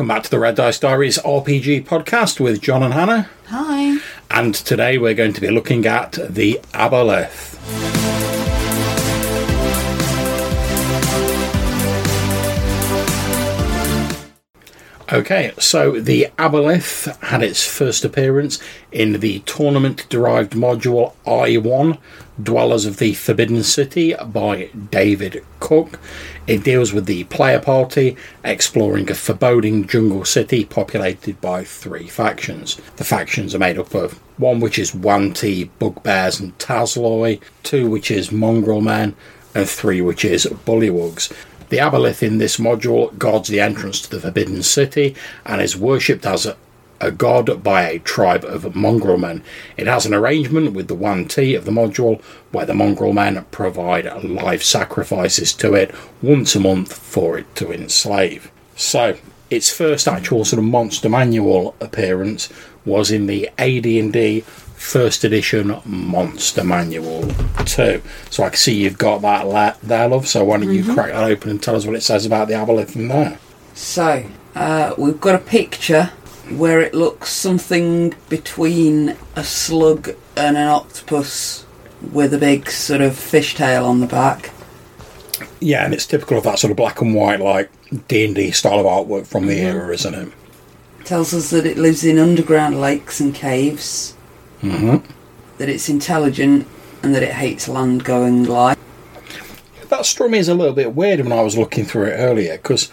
Welcome back to the Red Dice Diaries RPG podcast with John and Hannah. Hi. And today we're going to be looking at the Aboleth. Okay, so the Aboleth had its first appearance in the tournament derived module I1, Dwellers of the Forbidden City by David Cook. It deals with the player party exploring a foreboding jungle city populated by three factions. The factions are made up of one which is Yuan-ti, Bugbears, and Tasloi, two which is Mongrel Men, and three which is Bullywugs. The Aboleth in this module guards the entrance to the Forbidden City and is worshipped as a, a god by a tribe of mongrel men. It has an arrangement with the Yuan-ti of the module where the mongrel men provide live sacrifices to it once a month for it to enslave. So, its first actual sort of monster manual appearance was in the AD&D first edition monster manual 2 so i can see you've got that la- there love. So why don't you crack that open and tell us what it says about the aboleth in there? So, uh, we've got a picture where it looks something between a slug and an octopus with a big sort of fishtail on the back. yeah and it's typical of that sort of black and white like d&d style of artwork from the era isn't it? Tells us that it lives in underground lakes and caves, mm-hmm. that it's intelligent, and that it hates land going life. that struck me as a little bit weird when i was looking through it earlier because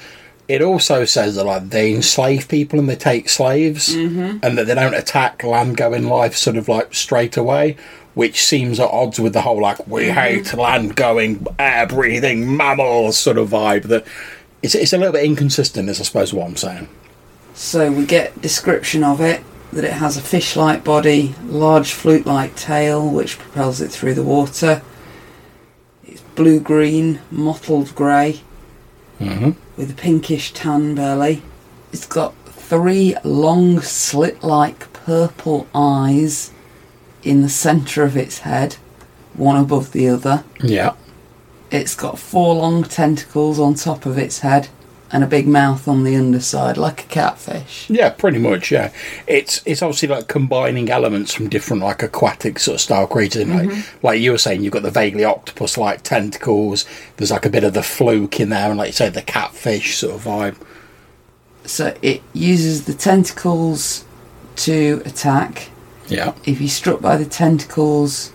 it also says that like they enslave people and they take slaves and that they don't attack land going life sort of like straight away which seems at odds with the whole like we hate land going air breathing mammals sort of vibe that it's, it's a little bit inconsistent is i suppose what i'm saying So we get description of it that it has a fish-like body, large flute-like tail which propels it through the water. It's blue-green, mottled grey mm-hmm. with a pinkish tan belly. It's got three long slit-like purple eyes in the centre of its head, one above the other. yeah It's got four long tentacles on top of its head and a big mouth on the underside like a catfish. Yeah, pretty much. Yeah, it's it's obviously like combining elements from different like aquatic sort of style creatures. it? Like, mm-hmm. like you were saying, you've got the vaguely octopus like tentacles. There's like a bit of the fluke in there, and like you say, the catfish sort of vibe. So it uses the tentacles to attack. Yeah, If you're struck by the tentacles,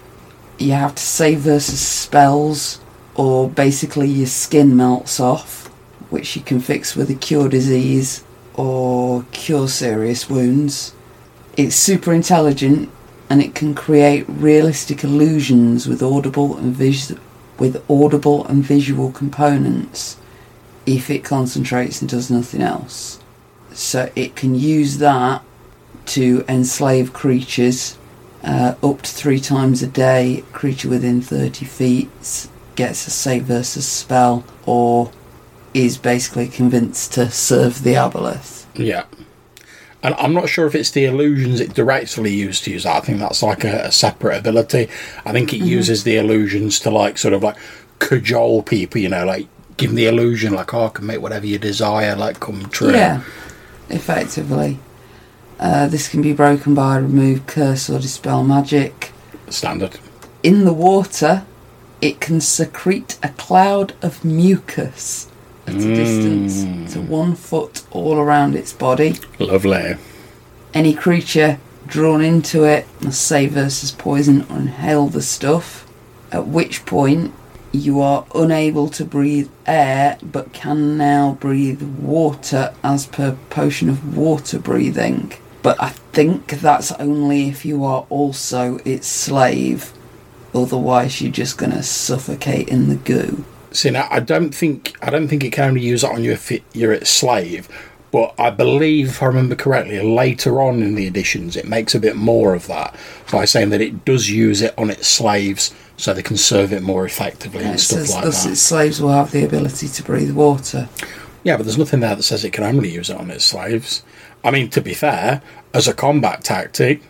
you have to save versus spells, or basically your skin melts off, which you can fix with a cure disease or cure serious wounds. It's super intelligent and it can create realistic illusions with audible and vis- with audible and visual components if it concentrates and does nothing else. So it can use that to enslave creatures uh, up to three times a day. Creature within 30 feet gets a save versus spell or is basically convinced to serve the aboleth. yeah. And I'm not sure if it's the illusions it directly used to use that. I think that's like a, a separate ability. I think it uses the illusions to like sort of like cajole people. You know, like give them the illusion like, oh, I can make whatever you desire like come true. Yeah, effectively. Uh, this can be broken by remove curse or dispel magic. Standard. In the water, it can secrete a cloud of mucus at a distance to mm. one foot all around its body. Lovely. Any creature drawn into it must save versus poison or inhale the stuff, at which point you are unable to breathe air but can now breathe water as per potion of water breathing. But I think that's only if you are also its slave, otherwise, you're just gonna suffocate in the goo. See now, I don't think I don't think it can only use it on you if you're its slave, but I believe, if I remember correctly, later on in the editions, it makes a bit more of that by saying that it does use it on its slaves so they can serve it more effectively and stuff says like thus that. its slaves will have the ability to breathe water. Yeah, but there's nothing there that says it can only use it on its slaves. I mean, to be fair, as a combat tactic,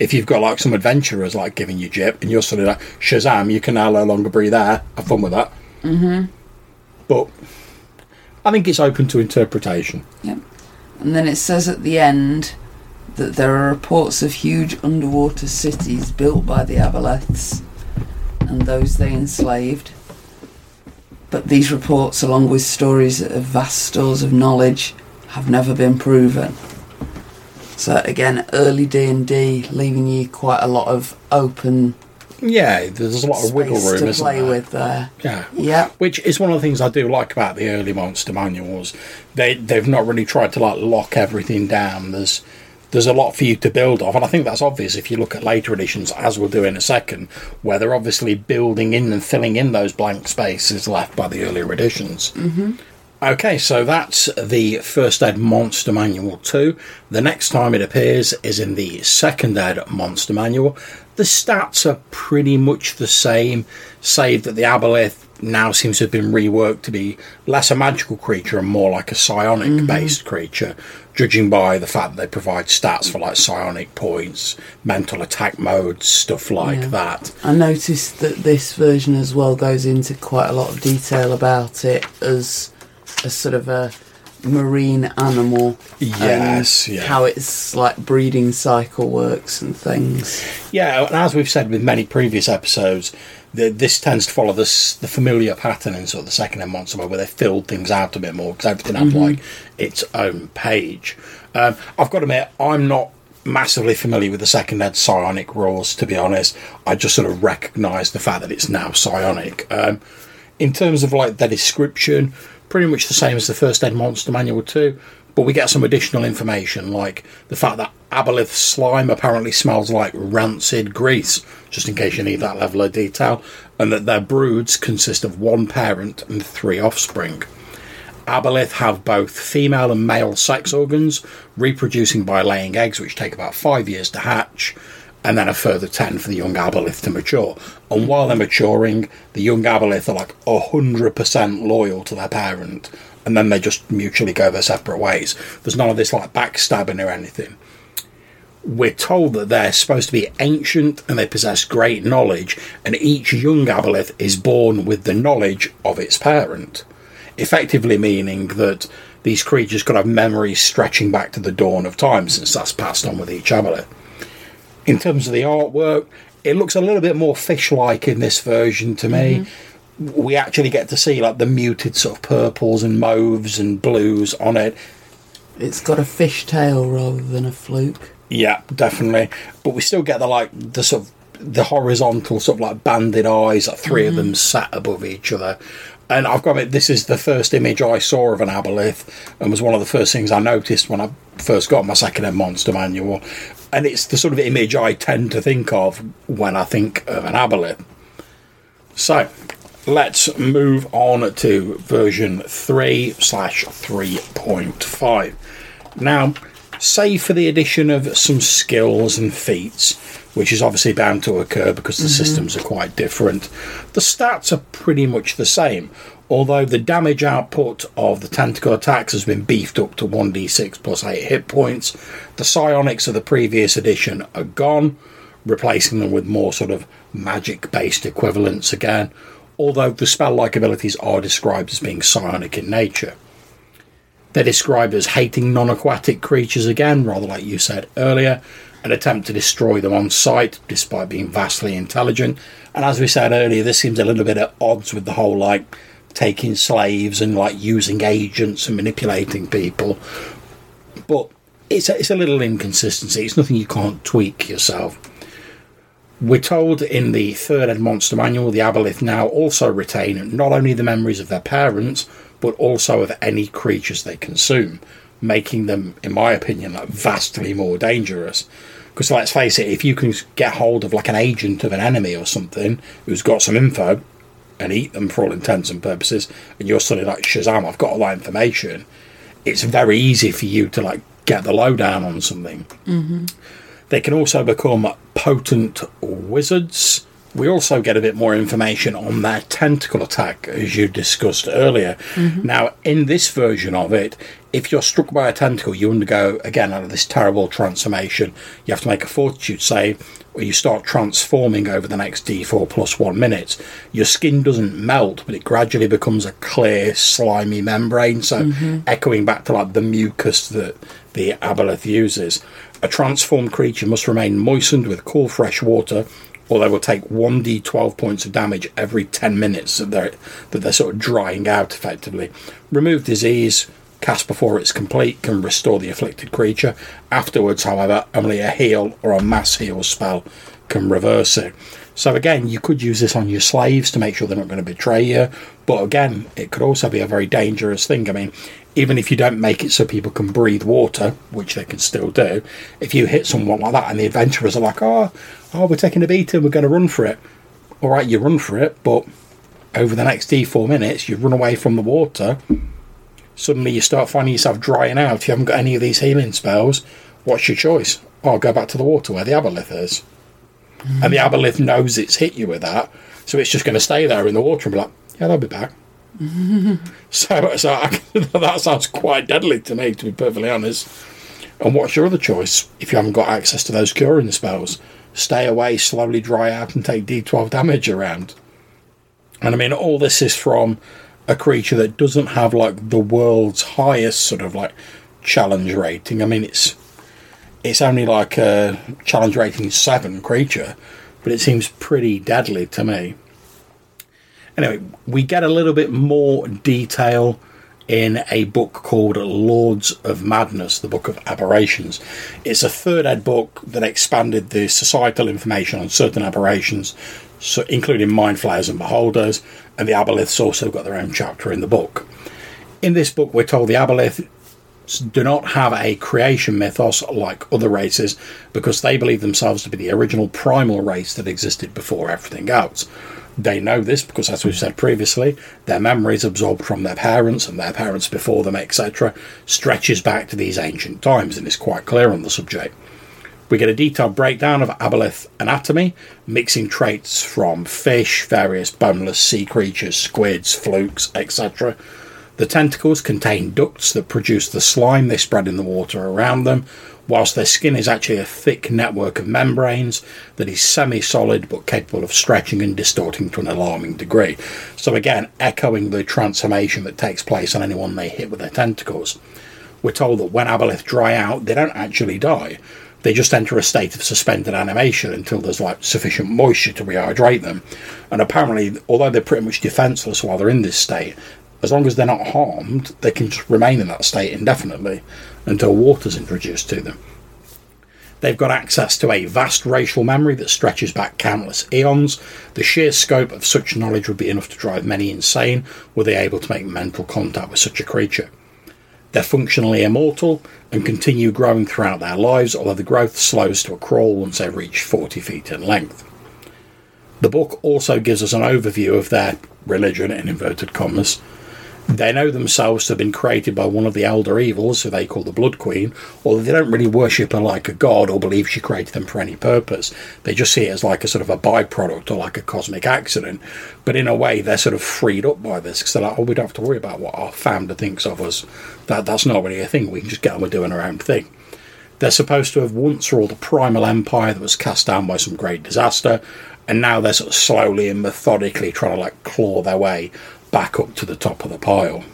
if you've got like some adventurers like giving you jip and you're sort of like Shazam, you can now no longer breathe air. Have fun with that. Mm-hmm. But I think it's open to interpretation. Yep. And then it says at the end that there are reports of huge underwater cities built by the Aboleths and those they enslaved. But these reports, along with stories of vast stores of knowledge, have never been proven. So again, early D and D, leaving you quite a lot of open Yeah, there's a lot of wiggle room, to isn't play there? with there. Yeah. Yeah, Which is one of the things I do like about the early monster manuals. They they've not really tried to like lock everything down. There's there's a lot for you to build off, and I think that's obvious if you look at later editions, as we'll do in a second, where they're obviously building in and filling in those blank spaces left by the earlier editions. Mm-hmm. Okay, so that's the First Ed Monster Manual 2. The next time it appears is in the Second Ed Monster Manual. The stats are pretty much the same, save that the Aboleth now seems to have been reworked to be less a magical creature and more like a psionic mm-hmm. based creature, judging by the fact that they provide stats for like psionic points, mental attack modes, stuff like Yeah. that. I noticed that this version as well goes into quite a lot of detail about it as a sort of a marine animal. Yes, yeah. How its like breeding cycle works and things. Yeah, and as we've said with many previous episodes, the, this tends to follow this the familiar pattern in sort of the second end monster where they filled things out a bit more because everything had like its own page. Um, I've got to admit, I'm not massively familiar with the second ed psionic rules. To be honest, I just sort of recognise the fact that it's now psionic. Um, in terms of like the description, pretty much the same as the first ed monster manual too. But we get some additional information, like the fact that Aboleth slime apparently smells like rancid grease, just in case you need that level of detail, and that their broods consist of one parent and three offspring. Aboleth have both female and male sex organs, reproducing by laying eggs, which take about five years to hatch, and then a further 10 for the young Aboleth to mature. And while they're maturing, the young Aboleth are like 100% loyal to their parent, and then they just mutually go their separate ways. There's none of this like backstabbing or anything. We're told that they're supposed to be ancient and they possess great knowledge, and each young Aboleth is born with the knowledge of its parent effectively meaning that these creatures could have memories stretching back to the dawn of time since that's passed on with each other. In terms of the artwork, it looks a little bit more fish like in this version to me. Mm-hmm. We actually get to see like the muted sort of purples and mauves and blues on it. It's got a fish tail rather than a fluke. Yeah, definitely. But we still get the like the sort of the horizontal sort of like banded eyes, like 3 of mm-hmm. them sat above each other. And I've got it, this is the first image I saw of an aboleth, and was one of the first things I noticed when I first got my second end monster manual. And it's the sort of image I tend to think of when I think of an aboleth. So, let's move on to version 3 slash 3.5. Now, save for the addition of some skills and feats, which is obviously bound to occur because the mm-hmm. systems are quite different, the stats are pretty much the same. Although the damage output of the tentacle attacks has been beefed up to 1d6 plus 8 hit points, the psionics of the previous edition are gone, replacing them with more sort of magic based equivalents again, although the spell like abilities are described as being psionic in nature. They're described as hating non aquatic creatures again, rather like you said earlier, and attempt to destroy them on sight despite being vastly intelligent. And as we said earlier, this seems a little bit at odds with the whole like taking slaves and like using agents and manipulating people. But it's a, it's a little inconsistency. It's nothing you can't tweak yourself. We're told in the third Ed Monster Manual the Aboleth now also retain not only the memories of their parents, but also of any creatures they consume, making them, in my opinion, like vastly more dangerous. Because let's face it, if you can get hold of like an agent of an enemy or something who's got some info and eat them for all intents and purposes, and you're suddenly like Shazam, I've got all that information, it's very easy for you to like get the lowdown on something. Mm-hmm. They can also become potent wizards. We also get a bit more information on their tentacle attack, as you discussed earlier. Mm-hmm. Now, in this version of it, if you're struck by a tentacle, you undergo again this terrible transformation. You have to make a fortitude save, or you start transforming over the next D4 plus one minutes. Your skin doesn't melt, but it gradually becomes a clear, slimy membrane. So, mm-hmm. echoing back to like the mucus that the aboleth uses. A transformed creature must remain moistened with cool, fresh water, or they will take 1d12 points of damage every 10 minutes that they're, that they're sort of drying out effectively. Remove disease, cast before it's complete, can restore the afflicted creature. Afterwards, however, only a heal or a mass heal spell can reverse it. So again, you could use this on your slaves to make sure they're not going to betray you. But again, it could also be a very dangerous thing. I mean, even if you don't make it so people can breathe water, which they can still do, if you hit someone like that and the adventurers are like, oh, oh, we're taking a beating, we're going to run for it. All right, you run for it, but over the next D4 minutes, you run away from the water. Suddenly, you start finding yourself drying out. You haven't got any of these healing spells. What's your choice? Oh, go back to the water where the aboleth is. And the aboleth knows it's hit you with that, so it's just going to stay there in the water and be like, yeah, they'll be back. So, so I, that sounds quite deadly to me, to be perfectly honest. And what's your other choice if you haven't got access to those curing spells? Stay away, slowly dry out, and take d12 damage around. And I mean, all this is from a creature that doesn't have like the world's highest sort of like challenge rating. I mean, it's it's only like a challenge rating seven creature, but it seems pretty deadly to me. Anyway, we get a little bit more detail in a book called Lords of Madness, the Book of Aberrations. It's a third ed book that expanded the societal information on certain aberrations, so including mind flayers and beholders, and the aboleths also got their own chapter in the book. In this book, we're told the aboleths do not have a creation mythos like other races because they believe themselves to be the original primal race that existed before everything else. They know this because, as we've said previously, their memories absorbed from their parents and their parents before them, etc., stretches back to these ancient times and is quite clear on the subject. We get a detailed breakdown of aboleth anatomy, mixing traits from fish, various boneless sea creatures, squids, flukes, etc. The tentacles contain ducts that produce the slime they spread in the water around them, whilst their skin is actually a thick network of membranes that is semi solid but capable of stretching and distorting to an alarming degree. So, again, echoing the transformation that takes place on anyone they hit with their tentacles. We're told that when aboleth dry out, they don't actually die. They just enter a state of suspended animation until there's like sufficient moisture to rehydrate them. And apparently, although they're pretty much defenseless while they're in this state, as long as they're not harmed, they can just remain in that state indefinitely until water's introduced to them. They've got access to a vast racial memory that stretches back countless eons. The sheer scope of such knowledge would be enough to drive many insane were they able to make mental contact with such a creature. They're functionally immortal and continue growing throughout their lives, although the growth slows to a crawl once they reach 40 feet in length. The book also gives us an overview of their religion, in inverted commas, they know themselves to have been created by one of the elder evils, who they call the Blood Queen, although they don't really worship her like a god or believe she created them for any purpose. They just see it as like a sort of a byproduct or like a cosmic accident. But in a way, they're sort of freed up by this because they're like, oh, we don't have to worry about what our founder thinks of us. That That's not really a thing. We can just get on with doing our own thing. They're supposed to have once ruled a primal empire that was cast down by some great disaster, and now they're sort of slowly and methodically trying to like claw their way back up to the top of the pile.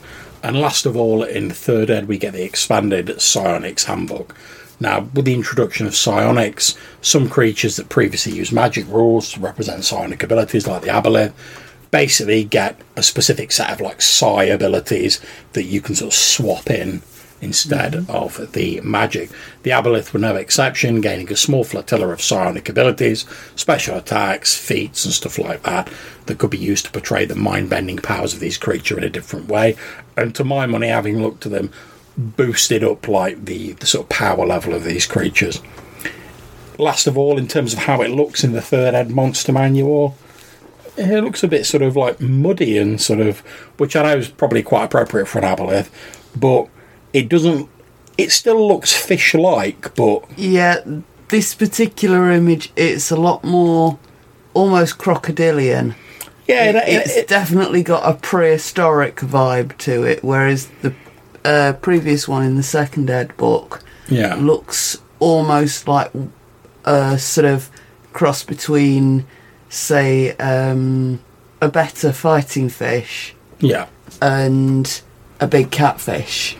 And last of all, in third ed, we get the expanded Psionics Handbook. Now, with the introduction of psionics, some creatures that previously used magic rules to represent psionic abilities, like the aboleth, basically get a specific set of like psi abilities that you can sort of swap in instead mm-hmm. of the magic. The Aboleth were no exception, gaining a small flotilla of psionic abilities, special attacks, feats, and stuff like that that could be used to portray the mind bending powers of these creatures in a different way. And to my money, having looked at them, boosted up like the, the sort of power level of these creatures. Last of all, in terms of how it looks in the third ed monster manual, it looks a bit sort of like muddy and sort of, which I know is probably quite appropriate for an aboleth, but it doesn't. It still looks fish-like, but Yeah, this particular image, it's a lot more almost crocodilian. yeah, It- it, it, it's it- definitely got a prehistoric vibe to it, whereas the uh, previous one in the second ed book Yeah. looks almost like a sort of cross between, say, um, a betta fighting fish Yeah. and a big catfish.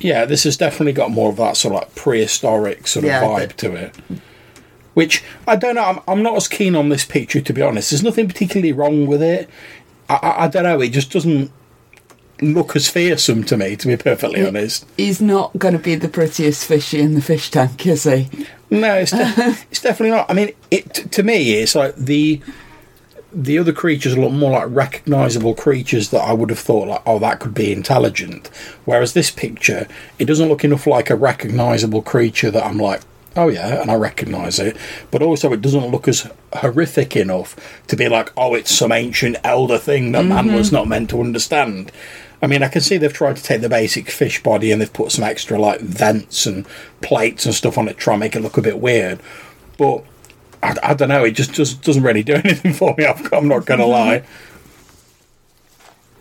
Yeah, this has definitely got more of that sort of like prehistoric sort of Yeah, vibe but- to it. Which I don't know. I'm, I'm not as keen on this picture to be honest. There's nothing particularly wrong with it. I, I, I don't know. It just doesn't look as fearsome to me, to be perfectly honest. He's not going to be the prettiest fishy in the fish tank, is he? No, it's, de- it's definitely not. I mean, it to me, it's like the the other creatures look more like recognizable creatures that I would have thought like, oh, that could be intelligent. Whereas this picture, it doesn't look enough like a recognizable creature that I'm like, oh yeah, and I recognize it. But also, it doesn't look as horrific enough to be like, oh, it's some ancient elder thing that man mm-hmm. was not meant to understand. I mean, I can see they've tried to take the basic fish body and they've put some extra like vents and plates and stuff on it, to try and make it look a bit weird. But I, I don't know. It just, just doesn't really do anything for me. I've, I'm not going to mm-hmm. lie.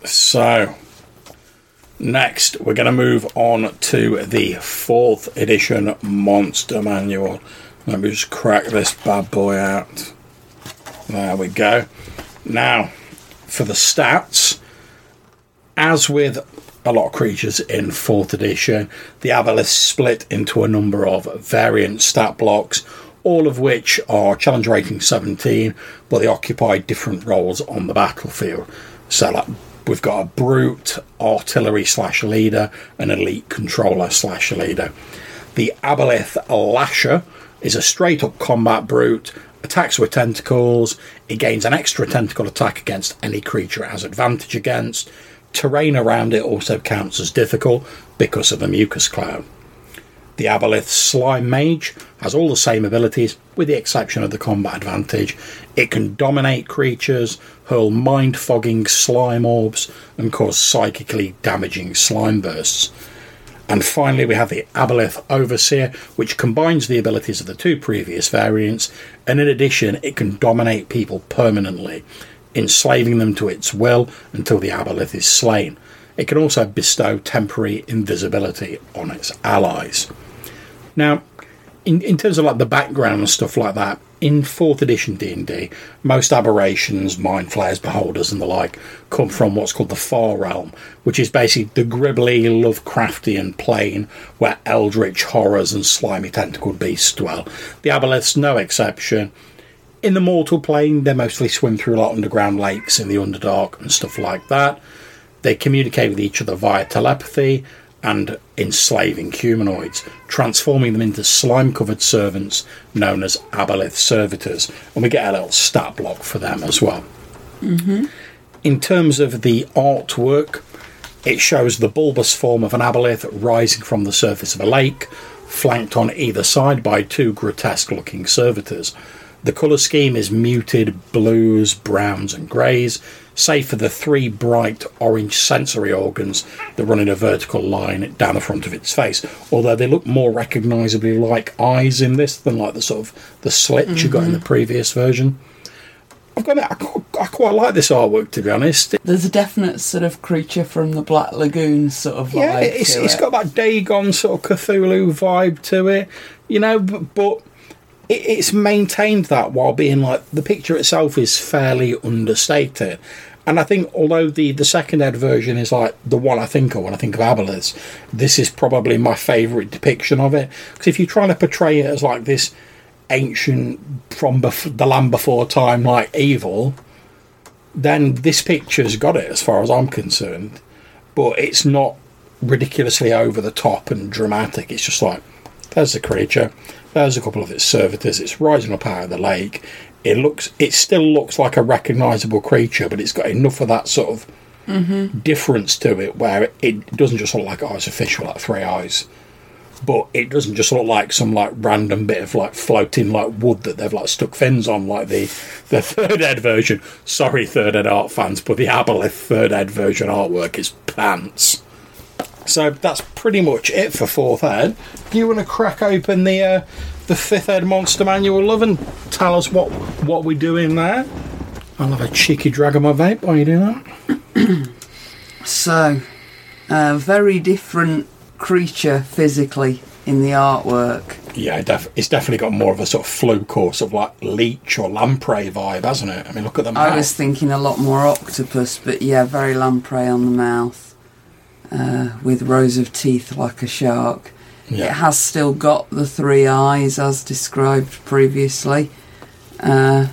So, next we're going to move on to the fourth edition Monster Manual. Let me just crack this bad boy out. There we go. Now, for the stats, as with a lot of creatures in fourth edition, the Aboleth split into a number of variant stat blocks, all of which are challenge rating 17, but they occupy different roles on the battlefield. So, like, we've got a brute, artillery slash leader, an elite controller slash leader. The Aboleth Lasher is a straight up combat brute, attacks with tentacles, it gains an extra tentacle attack against any creature it has advantage against. Terrain around it also counts as difficult because of the mucus cloud. The Aboleth Slime Mage has all the same abilities, with the exception of the combat advantage. It can dominate creatures, hurl mind fogging slime orbs, and cause psychically damaging slime bursts. And finally, we have the Aboleth Overseer, which combines the abilities of the two previous variants, and in addition, it can dominate people permanently, enslaving them to its will until the Aboleth is slain. It can also bestow temporary invisibility on its allies. Now, in, in terms of like the background and stuff like that, in fourth edition D and D, most aberrations, mind flayers, beholders, and the like come from what's called the Far Realm, which is basically the gribbly Lovecraftian plane where eldritch horrors and slimy tentacled beasts dwell. The Aboleth's no exception. In the mortal plane, they mostly swim through like underground lakes in the Underdark and stuff like that. They communicate with each other via telepathy and enslaving humanoids, transforming them into slime covered servants known as Aboleth servitors. And we get a little stat block for them as well. Mm-hmm. In terms of the artwork, it shows the bulbous form of an aboleth rising from the surface of a lake, flanked on either side by two grotesque looking servitors. The colour scheme is muted blues, browns, and greys, save for the three bright orange sensory organs that run in a vertical line down the front of its face. Although they look more recognisably like eyes in this than like the sort of the slits you got in the mm-hmm. previous version. I've got I quite, I quite like this artwork to be honest. There's a definite sort of creature from the Black Lagoon sort of vibe. Yeah, it's, to it's it. got that Dagon sort of Cthulhu vibe to it, you know, but, but it, it's maintained that while being like the picture itself is fairly understated. And I think although the, the second ed version is like the one I think of when I think of Aboleths, this is probably my favourite depiction of it. Because if you're trying to portray it as like this ancient from bef- the land before time like evil, then this picture's got it as far as I'm concerned. But it's not ridiculously over the top and dramatic. It's just like there's the creature, there's a couple of its servitors. It's rising up out of the lake. It looks, it still looks like a recognisable creature, but it's got enough of that sort of difference to it where it, it doesn't just look like oh, it's a fish with like three eyes. But it doesn't just look like some like random bit of like floating like wood that they've like stuck fins on like the the third ed version. Sorry, third ed art fans, but the Aboleth third ed version artwork is pants. So that's pretty much it for fourth ed. Do you want to crack open the uh, the fifth ed monster manual, love, and tell us what what we're doing there? I'll have a cheeky drag of my vape while you do that. So, A very different creature physically in the artwork. Yeah, def- it's definitely got more of a sort of fluke or sort of like leech or lamprey vibe, hasn't it? I mean, look at the mouth. I was thinking a lot more octopus, but yeah, very lamprey on the mouth, uh, with rows of teeth like a shark. It has still got the three eyes as described previously, uh,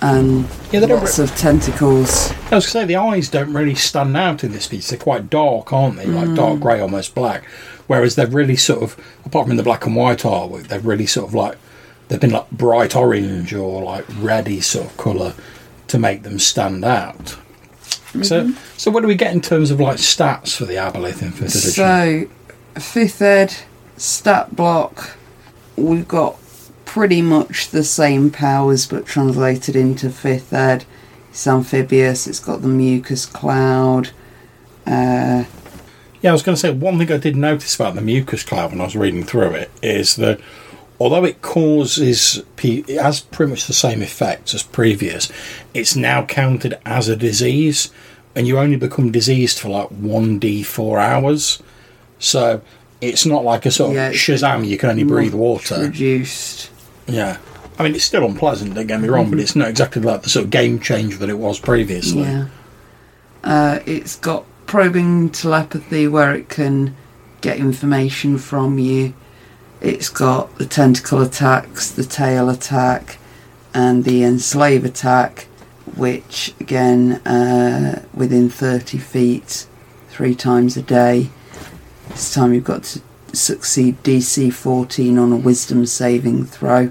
and Yeah, they don't lots of tentacles. I was going to say the eyes don't really stand out in this piece. They're quite dark, aren't they? Like dark grey, almost black. Whereas they're really sort of, apart from the black and white artwork, they're really sort of like they've been like bright orange or like reddy sort of colour to make them stand out. So, so what do we get in terms of like stats for the Aboleth in fifth edition? So, fifth ed stat block, we've got pretty much the same powers but translated into fifth ed. It's amphibious, it's got the mucus cloud. Uh, Yeah, I was going to say one thing I did notice about the mucus cloud when I was reading through it is that although it causes, it has pretty much the same effects as previous, it's now counted as a disease, and you only become diseased for like one d four hours. So it's not like a sort of Yeah, it's Shazam. You can only breathe water. Reduced. Yeah. I mean, it's still unpleasant, don't get me wrong, but it's not exactly like the sort of game changer that it was previously. Yeah. Uh, it's got probing telepathy where it can get information from you. It's got the tentacle attacks, the tail attack, and the enslave attack, which again, uh, within 30 feet, three times a day. This time you've got to succeed DC 14 on a wisdom saving throw.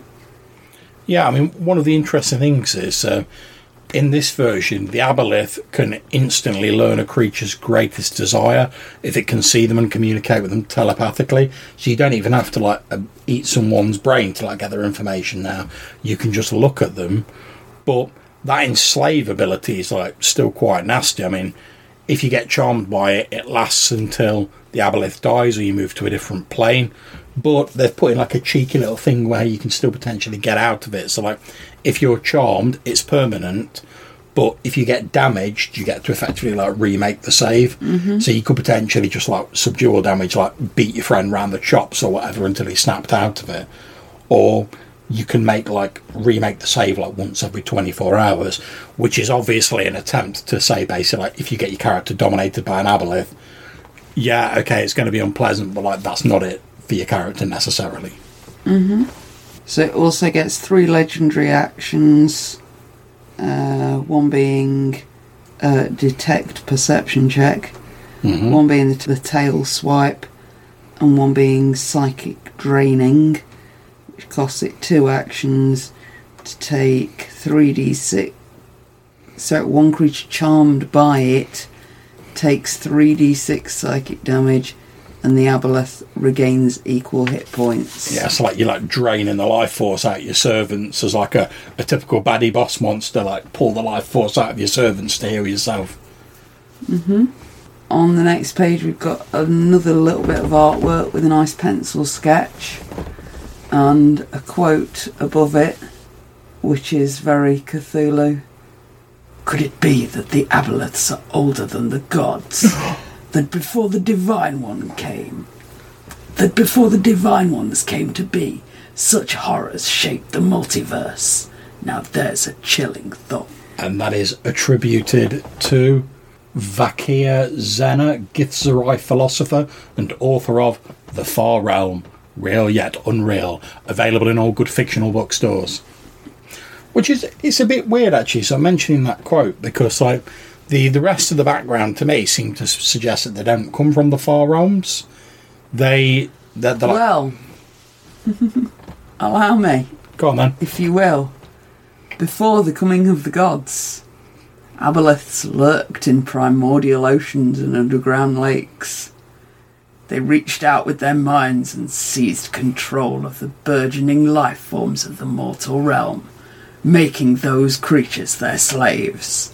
Yeah, I mean, one of the interesting things is uh, in this version, the aboleth can instantly learn a creature's greatest desire if it can see them and communicate with them telepathically. So you don't even have to like uh, eat someone's brain to like get their information. Now you can just look at them, but that enslave ability is like still quite nasty. I mean, if you get charmed by it, it lasts until the aboleth dies or you move to a different plane. But they've put in like a cheeky little thing where you can still potentially get out of it. So, like, if you're charmed, it's permanent. But if you get damaged, you get to effectively like remake the save. Mm-hmm. So you could potentially just like subdue or damage, like beat your friend round the chops or whatever until he snapped out of it. Or you can make like remake the save like once every 24 hours, which is obviously an attempt to say basically like if you get your character dominated by an aboleth, yeah, okay, it's going to be unpleasant, but like that's not it for your character necessarily. So it also gets three legendary actions. Uh, one being uh, detect perception check, Mm-hmm. one being the, the tail swipe, and one being psychic draining, which costs it two actions to take three d six. So one creature charmed by it takes three d six psychic damage, and the aboleth regains equal hit points. Yeah, it's like you're like draining the life force out of your servants as like a, a typical baddie boss monster, like pull the life force out of your servants to heal yourself. Mm-hmm. On the next page, we've got another little bit of artwork with a nice pencil sketch and a quote above it, which is very Cthulhu. Could it be that the aboleths are older than the gods? that before the Divine One came, that before the Divine Ones came to be, such horrors shaped the multiverse? Now there's a chilling thought. And that is attributed to Vakia Zena, Githzerai philosopher and author of The Far Realm, Real Yet Unreal, available in all good fictional bookstores. Which is it's a bit weird actually. So I'm mentioning that quote because like the the rest of the background to me seem to suggest that they don't come from the far realms. They they're, they're like, Well, allow me. go on then. if you will, before the coming of the gods, aboleths lurked in primordial oceans and underground lakes. They reached out with their minds and seized control of the burgeoning life forms of the mortal realm, making those creatures their slaves.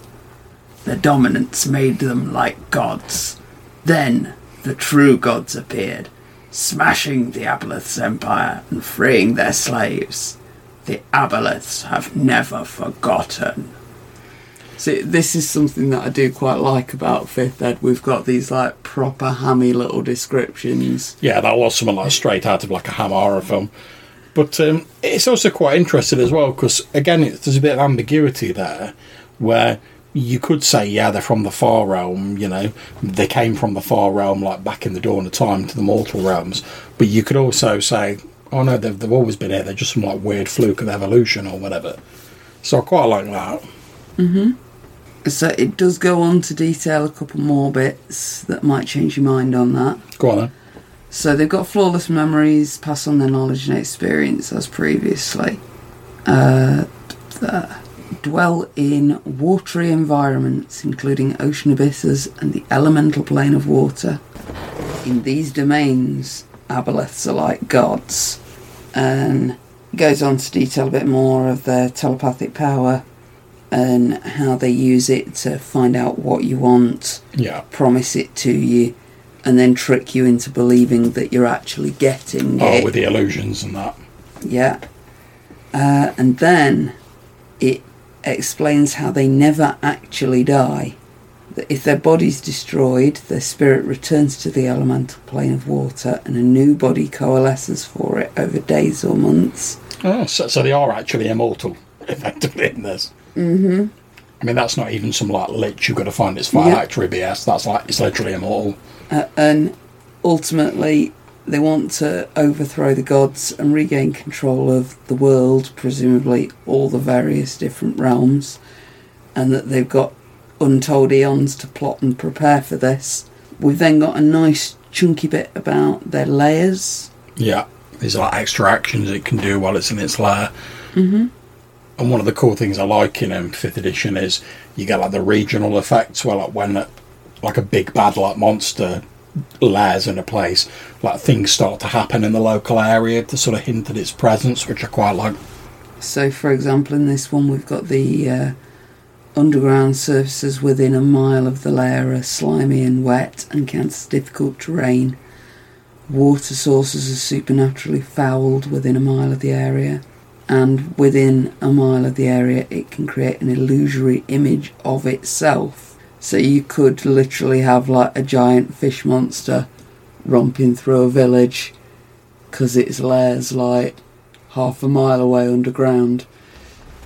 Their dominance made them like gods. Then the true gods appeared, smashing the Aboleth's empire and freeing their slaves. The Aboleths have never forgotten. See, this is something that I do quite like about Fifth Ed. We've got these like proper hammy little descriptions. Yeah, that was something like straight out of like a Hammer horror film. But um, it's also quite interesting as well because again, it, there's a bit of ambiguity there, where you could say, yeah, they're from the far realm. You know, they came from the far realm, like back in the dawn of time, to the mortal realms. But you could also say, oh no, they've, they've always been here. They're just some like weird fluke of evolution or whatever. So I quite like that. So it does go on to detail a couple more bits that might change your mind on that. Go on then. So they've got flawless memories, pass on their knowledge and experience as previously. Uh, th- dwell in watery environments, including ocean abysses and the elemental plane of water. In these domains, aboleths are like gods. And goes on to detail a bit more of their telepathic power and how they use it to find out what you want Yeah. promise it to you and then trick you into believing that you're actually getting Oh, it. with the illusions and that. yeah. Uh, and then it explains how they never actually die. That if their body's destroyed, their spirit returns to the elemental plane of water and a new body coalesces for it over days or months. Oh, so, so they are actually immortal, effectively, in this. Mm-hmm. I mean, that's not even some like lich you've got to find its Yeah. phylactery BS. That's like, it's literally immortal. Uh, and ultimately, they want to overthrow the gods and regain control of the world, presumably all the various different realms, and that they've got untold eons to plot and prepare for this. We've then got a nice chunky bit about their layers. Yeah. There's like extra actions it can do while it's in its lair. Mm-hmm. And one of the cool things I like in um, 5th edition is you get like the regional effects where like when like a big bad like monster lairs in a place, like things start to happen in the local area to sort of hint at its presence, which I quite like. So, for example, in this one, we've got the uh, underground surfaces within a mile of the lair are slimy and wet and encounters difficult terrain. Water sources are supernaturally fouled within a mile of the area, and within a mile of the area, it can create an illusory image of itself. So, you could literally have like a giant fish monster romping through a village because its lair's like half a mile away underground.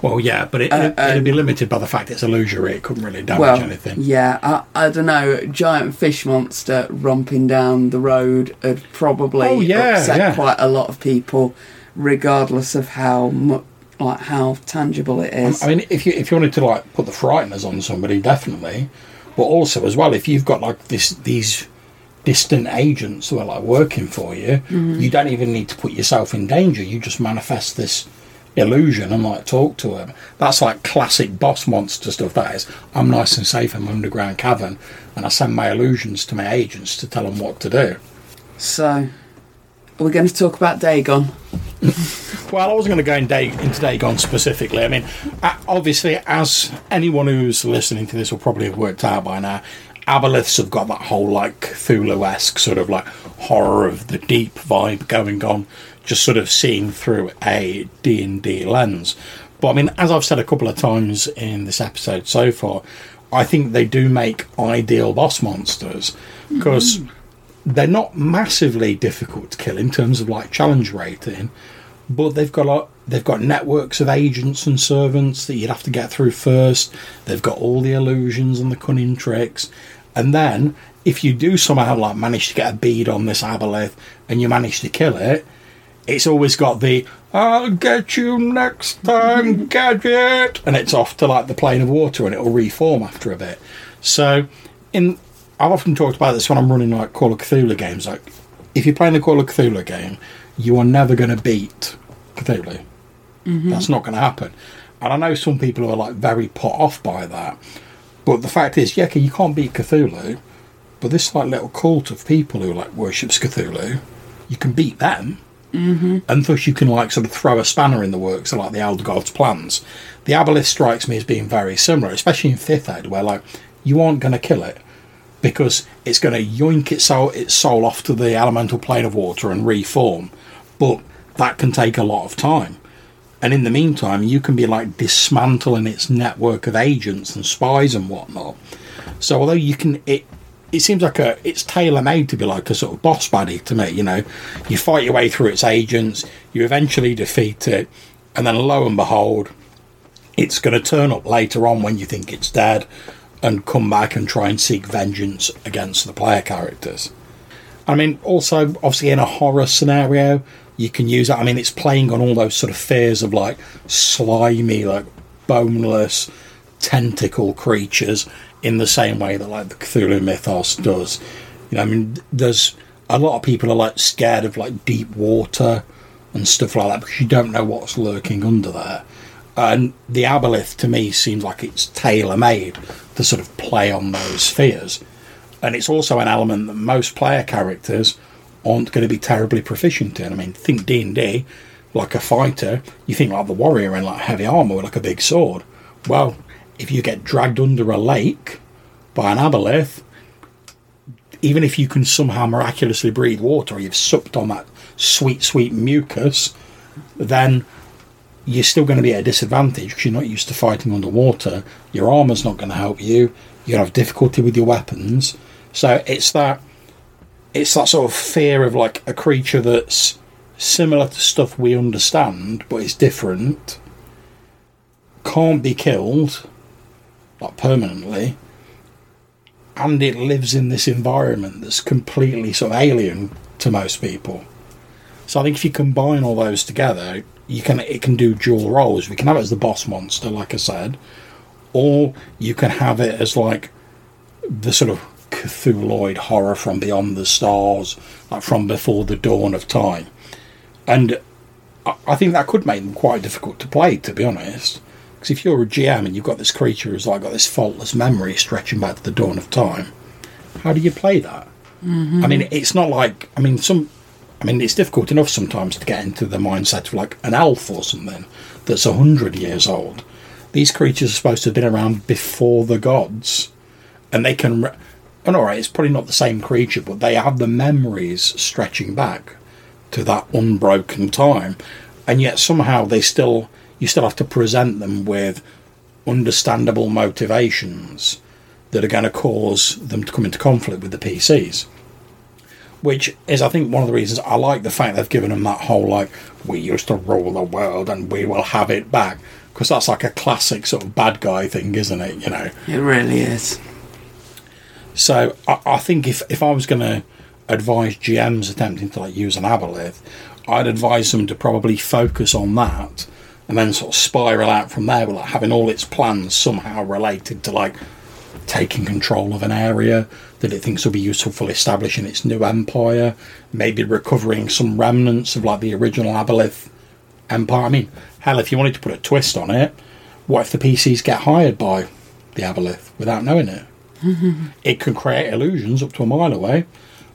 Well, yeah, but it, Uh, it, it'd um, be limited by the fact it's illusory. It couldn't really damage well, anything. yeah, I, I don't know. Giant fish monster romping down the road had probably Oh, yeah, upset yeah. quite a lot of people, regardless of how mu- like how tangible it Um. I mean, if you if you wanted to like put the frighteners on somebody, definitely. But also as well, if you've got like this these distant agents who are like working for you, Mm-hmm. you don't even need to put yourself in danger. You just manifest this illusion and like talk to them. That's like classic boss monster stuff. That is, I'm nice and safe in my underground cavern, and I send my illusions to my agents to tell them what to do. so, are going to talk about Dagon? Well, I wasn't going to go in day, into Dagon specifically. I mean, obviously, as anyone who's listening to this will probably have worked out by now, Aboleths have got that whole like Cthulhu-esque sort of like horror of the deep vibe going on, just sort of seen through a D&D lens. But I mean, as I've said a couple of times in this episode so far, I think they do make ideal boss monsters mm-hmm. because they're not massively difficult to kill in terms of like challenge rating, but they've got a, they've got networks of agents and servants that you'd have to get through first. They've got all the illusions and the cunning tricks, and then if you do somehow like manage to get a bead on this aboleth and you manage to kill it, it's always got the "I'll get you next time, gadget," and it's off to like the plane of water, and it'll reform after a bit. So, in I've often talked about this when I'm running like Call of Cthulhu games. Like, if you're playing the Call of Cthulhu game, you are never going to beat Cthulhu. Mm-hmm. That's not going to happen. And I know some people are like very put off by that, but the fact is, yeah, you can't beat Cthulhu, but this like little cult of people who like worships Cthulhu, you can beat them mm-hmm. and thus you can like sort of throw a spanner in the works of like the elder god's plans. The aboleth strikes me as being very similar, especially in fifth ed, where like you aren't going to kill it because it's going to yoink its soul, its soul off to the elemental plane of water and reform, but that can take a lot of time. And in the meantime, you can be like dismantling its network of agents and spies and whatnot. So although you can, it it seems like a it's tailor made to be like a sort of boss buddy to me. You know, you fight your way through its agents, you eventually defeat it, and then lo and behold, it's going to turn up later on when you think it's dead, and come back and try and seek vengeance against the player characters. I mean, also obviously in a horror scenario, you can use it. I mean, it's playing on all those sort of fears of like slimy, like boneless tentacle creatures in the same way that like the Cthulhu mythos does. You know, I mean, there's a lot of people are like scared of like deep water and stuff like that because you don't know what's lurking under there. And the aboleth to me seems like it's tailor made to sort of play on those fears. And it's also an element that most player characters aren't going to be terribly proficient in. I mean, think D and D, like a fighter, you think like the warrior in like heavy armor like a big sword. Well, if you get dragged under a lake by an aboleth, even if you can somehow miraculously breathe water, you've supped on that sweet, sweet mucus, then you're still going to be at a disadvantage because you're not used to fighting underwater. Your armor's not going to help you. To have difficulty with your weapons. So it's that it's that sort of fear of like a creature that's similar to stuff we understand, but it's different. Can't be killed, like permanently, and it lives in this environment that's completely sort of alien to most people. So I think if you combine all those together, you can it can do dual roles. We can have it as the boss monster, like I said, or you can have it as like the sort of Cthulhuoid horror from beyond the stars, like from before the dawn of time. And I, think that could make them quite difficult to play, to be honest. Because if you're a GM and you've got this creature who's like got this faultless memory stretching back to the dawn of time, how do you play that? Mm-hmm. I mean, it's not like I mean some. I mean, it's difficult enough sometimes to get into the mindset of like an elf or something that's a hundred years old. These creatures are supposed to have been around before the gods, and they can. Re- and all right, it's probably not the same creature, but they have the memories stretching back to that unbroken time, and yet somehow they still you still have to present them with understandable motivations that are going to cause them to come into conflict with the PCs. Which is, I think, one of the reasons I like the fact they've given them that whole like we used to rule the world and we will have it back because that's like a classic sort of bad guy thing, isn't it? You know. It really is. So I, I think if, if I was going to advise GMs attempting to like use an aboleth, I'd advise them to probably focus on that and then sort of spiral out from there like having all its plans somehow related to like taking control of an area that it thinks will be useful for establishing its new empire, maybe recovering some remnants of like the original aboleth empire. I mean, hell, if you wanted to put a twist on it, what if the PCs get hired by the aboleth without knowing it? it can create illusions up to a mile away.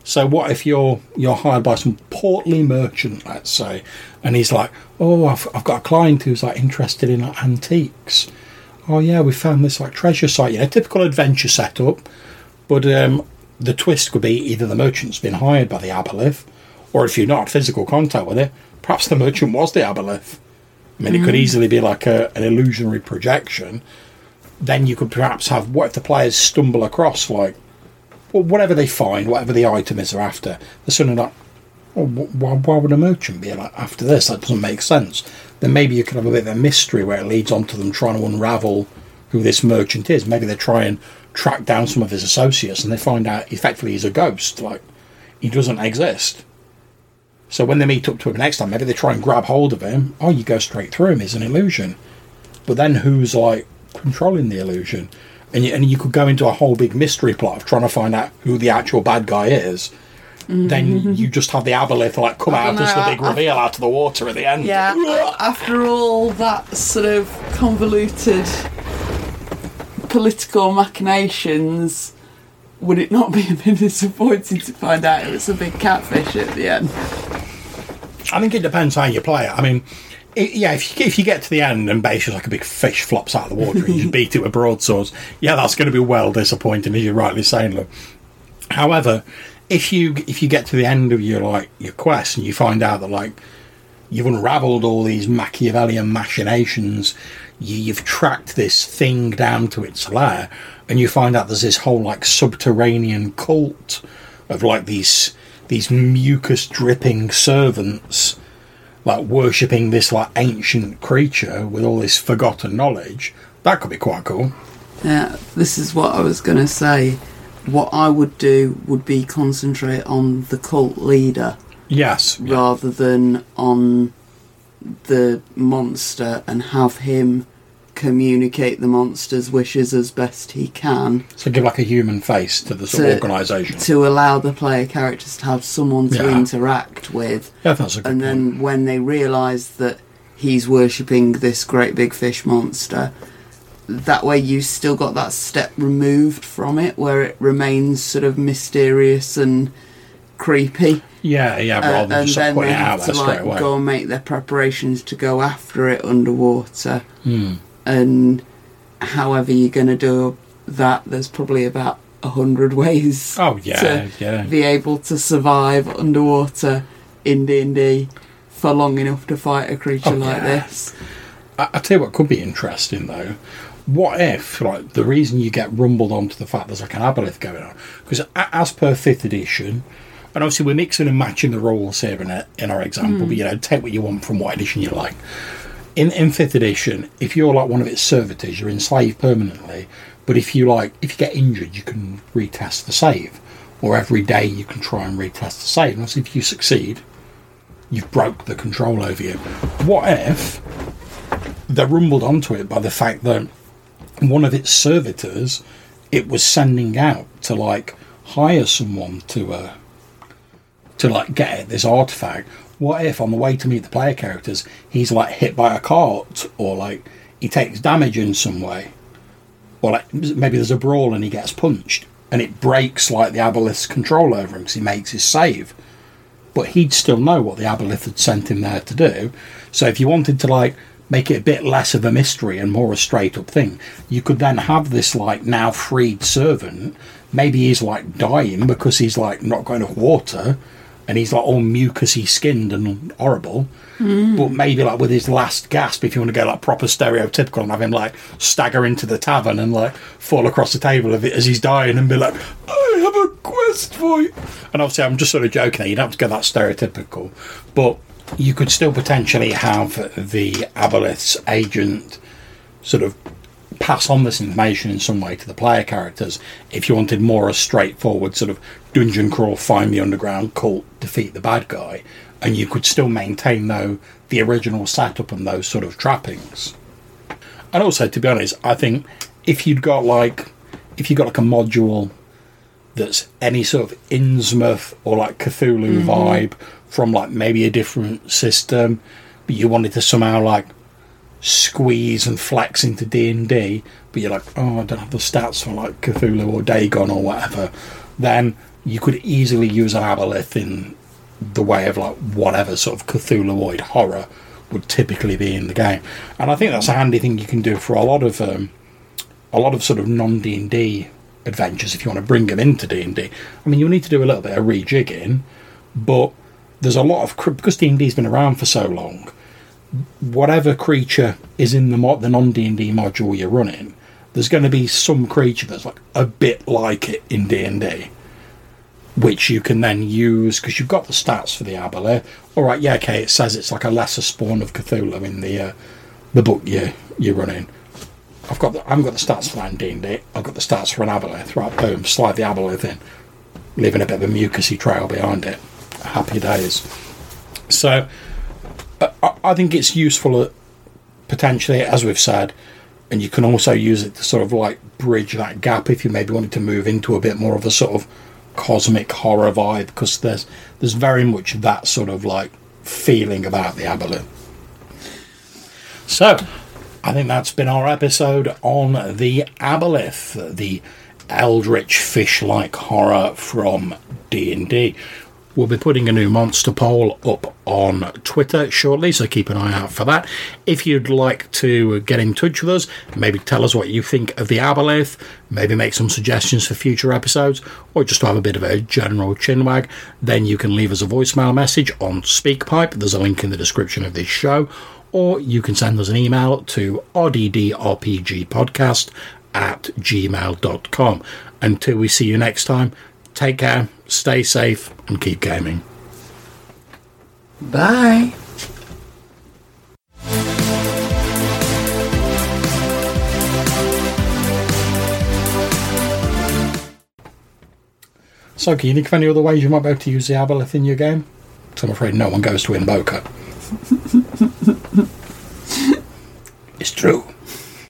So what if you're you're hired by some portly merchant, let's say, and he's like, "Oh, I've, I've got a client who's like interested in like, antiques. Oh yeah, we found this like treasure site. You know, typical adventure setup. But um, the twist could be either the merchant's been hired by the aboleth, or if you're not physical contact with it, perhaps the merchant was the aboleth. I mean, it could easily be like a, an illusionary projection. Then you could perhaps have what if the players stumble across like well, whatever they find, whatever the item is they're after, they're suddenly like, oh, why, why would a merchant be like after this? That doesn't make sense. Then maybe you could have a bit of a mystery where it leads on to them trying to unravel who this merchant is. Maybe they try and track down some of his associates and they find out effectively he's a ghost, like he doesn't exist. So when they meet up to him next time, maybe they try and grab hold of him. Oh, you go straight through him. He's an illusion. But then who's like controlling the illusion? And you, and you could go into a whole big mystery plot of trying to find out who the actual bad guy is. Then mm-hmm. you just have the aboleth like come out don't as the know, big I- reveal out of the water at the end. Yeah, after all that sort of convoluted political machinations, would it not be a bit disappointing to find out it was a big catfish at the end? I think it depends how you play it. I mean, it, yeah, if you, if you get to the end and basically like a big fish flops out of the water and you beat it with broadswords, yeah, that's going to be well disappointing, as you're rightly saying, look. However, if you if you get to the end of your like your quest and you find out that like you've unravelled all these Machiavellian machinations. You, you've tracked this thing down to its lair, and you find out there's this whole like subterranean cult of like these these mucus dripping servants like worshipping this like ancient creature with all this forgotten knowledge that could be quite cool Yeah, this is what I was going to say. What I would do would be concentrate on the cult leader yes yeah. rather than on the monster and have him communicate the monster's wishes as best he can so give like a human face to the sort of To- organisation to allow the player characters to have someone to Yeah. interact with. yeah that's a good And point. then when they realise that he's worshipping this great big fish monster, that way you still got that step removed from it where it remains sort of mysterious and creepy. yeah yeah Uh, than and just then putting they it out have there to straight like away go and make their preparations to go after it underwater. Hmm. And however you're going to do that, there's probably about a hundred ways oh yeah to yeah be able to survive underwater in D&D for long enough to fight a creature Oh, like yeah. this. I, I tell you what could be interesting though. What if, like, the reason you get rumbled onto the fact there's like an aboleth going on? Because as per fifth edition, and obviously we're mixing and matching the rules here in, it, in our example, but hmm. you know, take what you want from what edition you like. In, in fifth edition, if you're like one of its servitors, you're enslaved permanently. But if you like, if you get injured, you can retest the save, or every day you can try and retest the save. And obviously, if you succeed, you've broke the control over you. What if they're rumbled onto it by the fact that one of its servitors it was sending out to like hire someone to uh to like get this artifact. What if on the way to meet the player characters he's like hit by a cart or like he takes damage in some way? Or like maybe there's a brawl and he gets punched and it breaks like the aboleth's control over him because he makes his save. But he'd still know what the aboleth had sent him there to do. So if you wanted to like make it a bit less of a mystery and more a straight up thing, you could then have this like now freed servant. Maybe he's like dying because he's like not going to water and he's like all mucusy skinned and horrible. Hmm. But maybe like with his last gasp, if you want to go like proper stereotypical and have him like stagger into the tavern and like fall across the table of it as he's dying and be like, I have a quest for you. And obviously, I'm just sort of joking. You don't have to go that stereotypical, but you could still potentially have the Aboleth's agent sort of pass on this information in some way to the player characters if you wanted more a straightforward sort of dungeon crawl, find the underground cult, defeat the bad guy, and you could still maintain though the original setup and those sort of trappings. And also, to be honest, I think if you'd got like if you got like a module that's any sort of Innsmouth or like Cthulhu mm-hmm. vibe from like maybe a different system, but you wanted to somehow like squeeze and flex into D and D, but you're like, oh, I don't have the stats for like Cthulhu or Dagon or whatever, then you could easily use an aboleth in the way of like whatever sort of Cthulhuoid horror would typically be in the game. And I think that's a handy thing you can do for a lot of um, a lot of sort of non D and D adventures if you want to bring them into D and D. I mean, you'll need to do a little bit of rejigging, but there's a lot of because D and D's been around for so long. Whatever creature is in the mod, the non D and D module you're running, there's going to be some creature that's like a bit like it in D and D, which you can then use because you've got the stats for the aboleth. All right, yeah, okay, it says it's like a lesser spawn of Cthulhu in the uh, the book you you're running. I've got the, I haven't got the stats for in D&D. I've got the stats for an aboleth. Right, boom, slide the aboleth in, leaving a bit of a mucusy trail behind it. Happy days. So, I, think it's useful, potentially, as we've said, and you can also use it to sort of like bridge that gap if you maybe wanted to move into a bit more of a sort of cosmic horror vibe, because there's there's very much that sort of like feeling about the aboleth. So, I think that's been our episode on the Aboleth, the eldritch fish-like horror from D&D. We'll be putting a new monster poll up on Twitter shortly, so keep an eye out for that. If you'd like to get in touch with us, maybe tell us what you think of the Aboleth, maybe make some suggestions for future episodes, or just have a bit of a general chinwag, then you can leave us a voicemail message on SpeakPipe. There's a link in the description of this show or you can send us an email to rddrpgpodcast at gmail.com. Until we see you next time, take care, stay safe, and keep gaming. Bye. So, can you think of any other ways you might be able to use the aboleth in your game? So I'm afraid no one goes to Invoker. it's true.